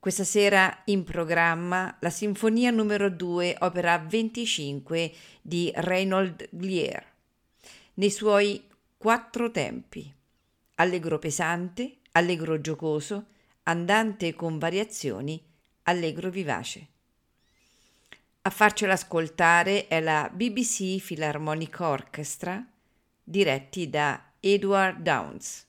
Questa sera in programma la Sinfonia numero 2, opera 25 di Reynold Glier, nei suoi quattro tempi: allegro pesante, allegro giocoso, andante con variazioni, allegro vivace. A farcela ascoltare è la BBC Philharmonic Orchestra, diretti da Edward Downes.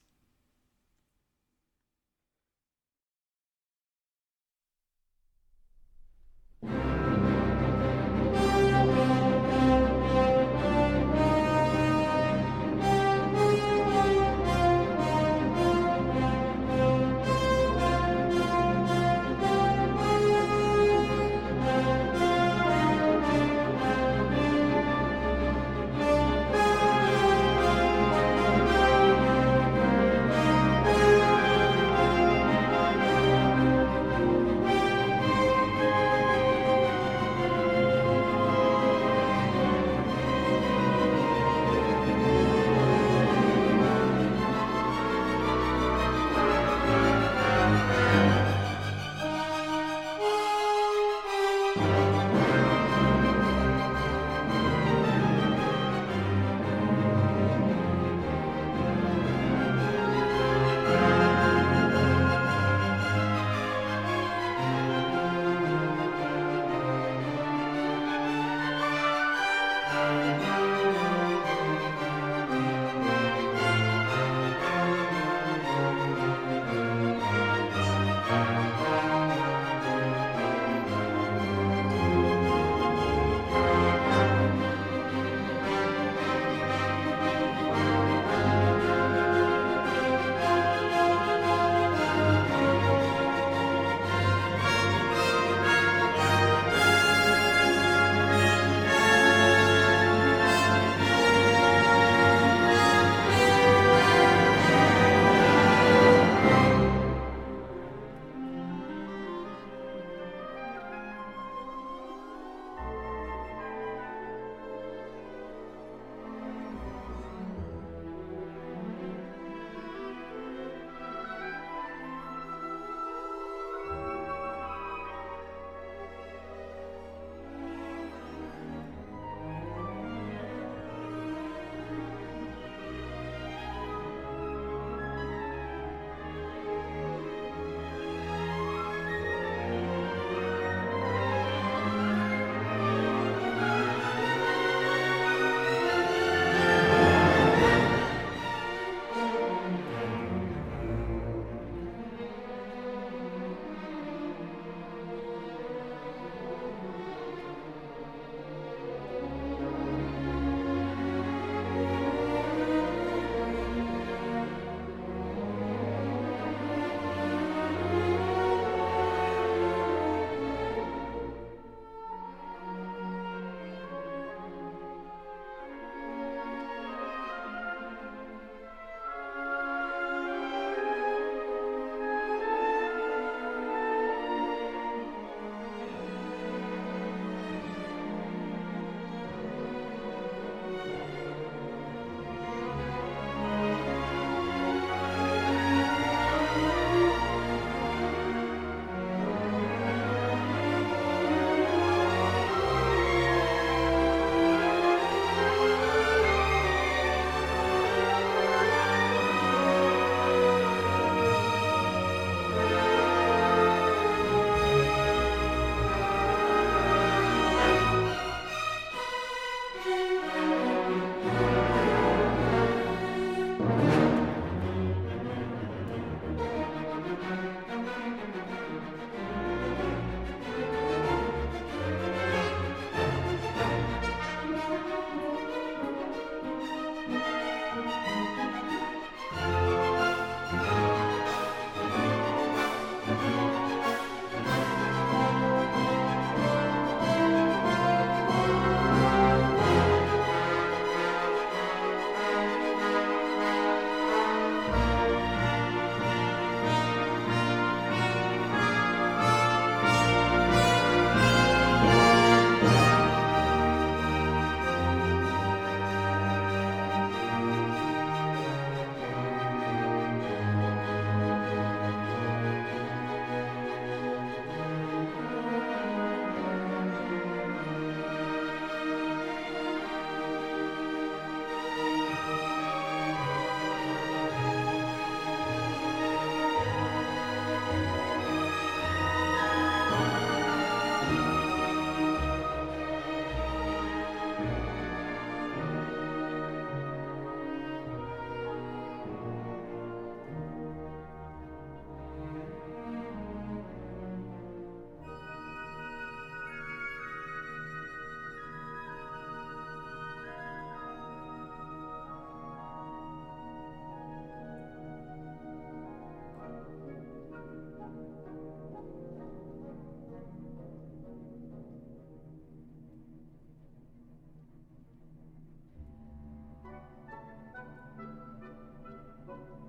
Thank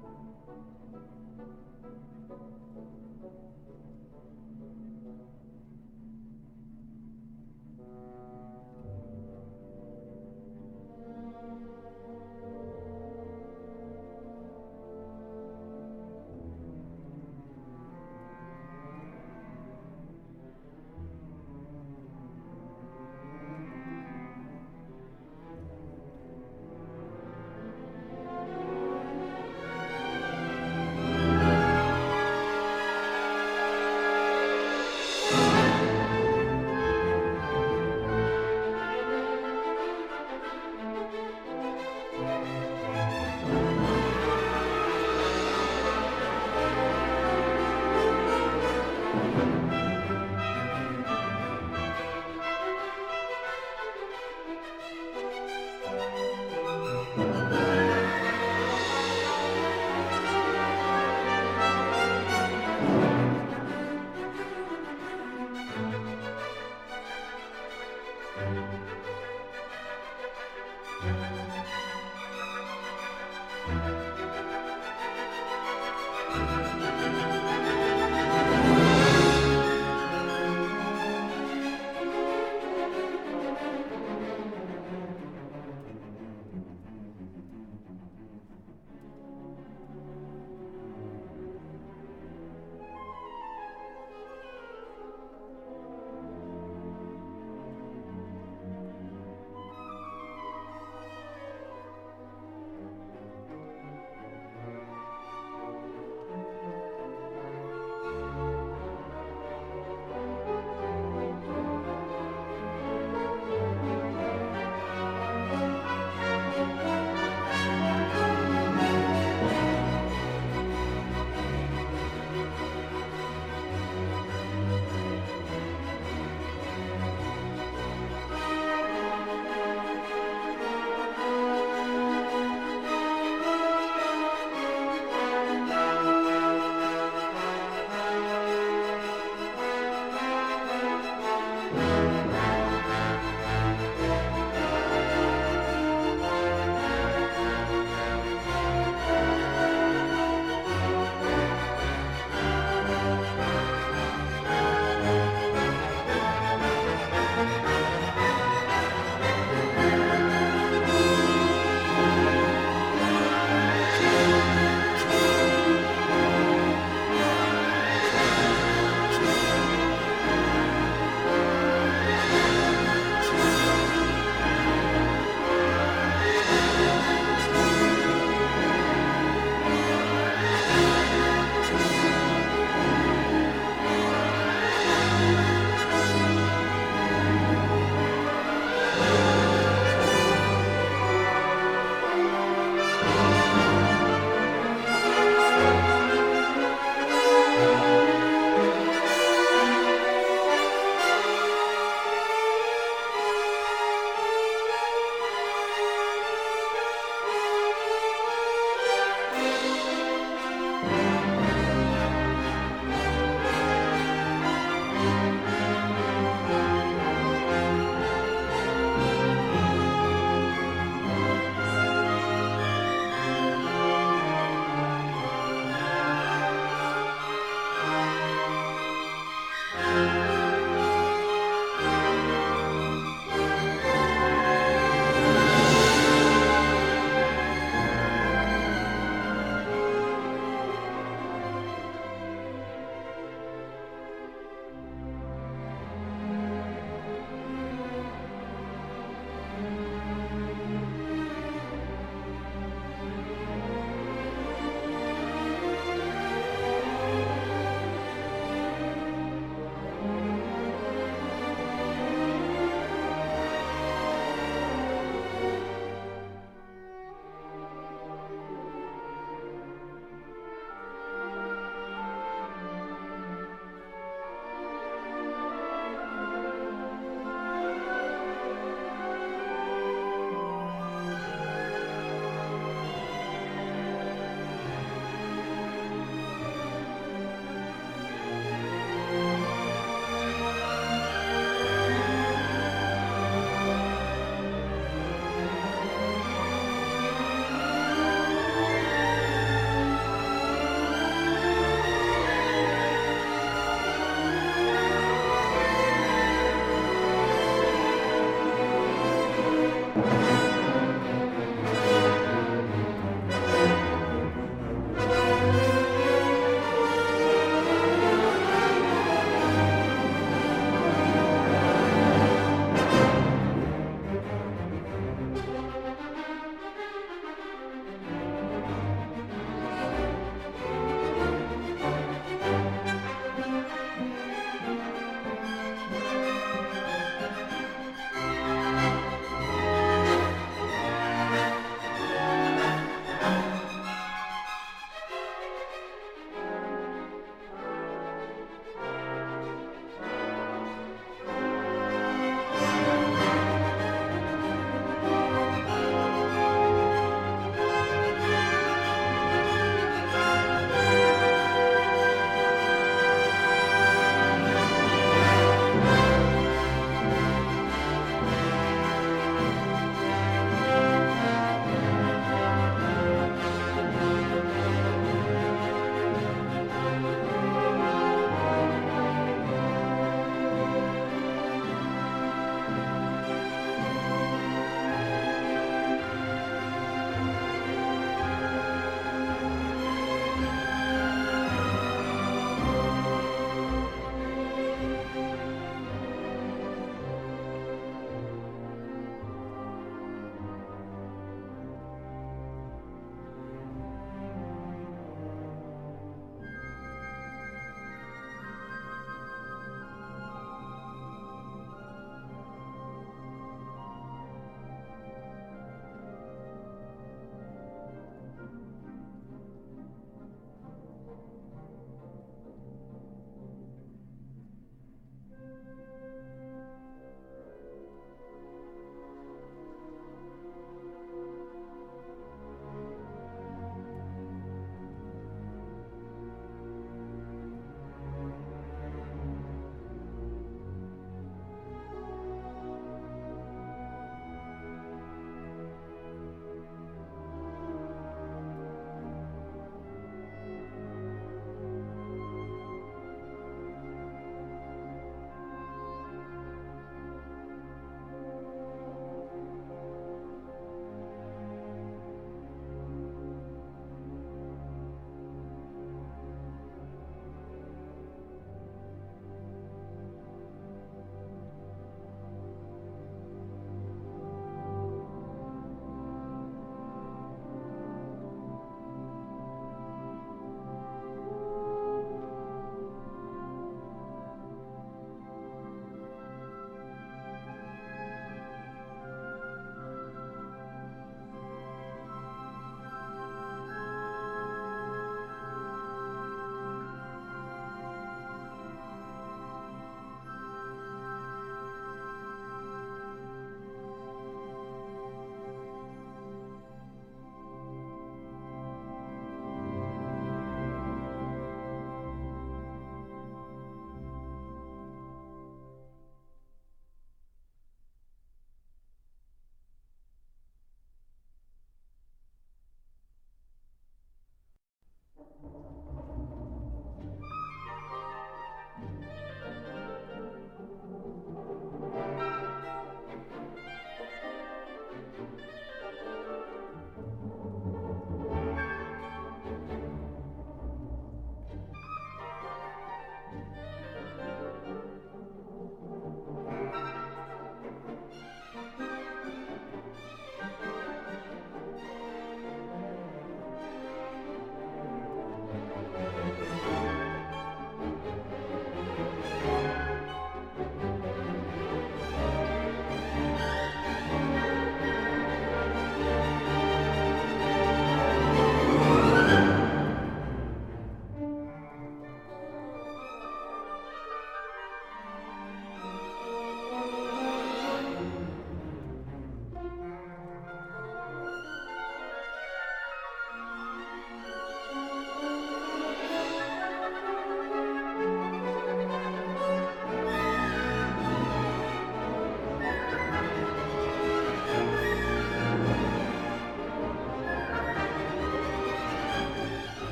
you.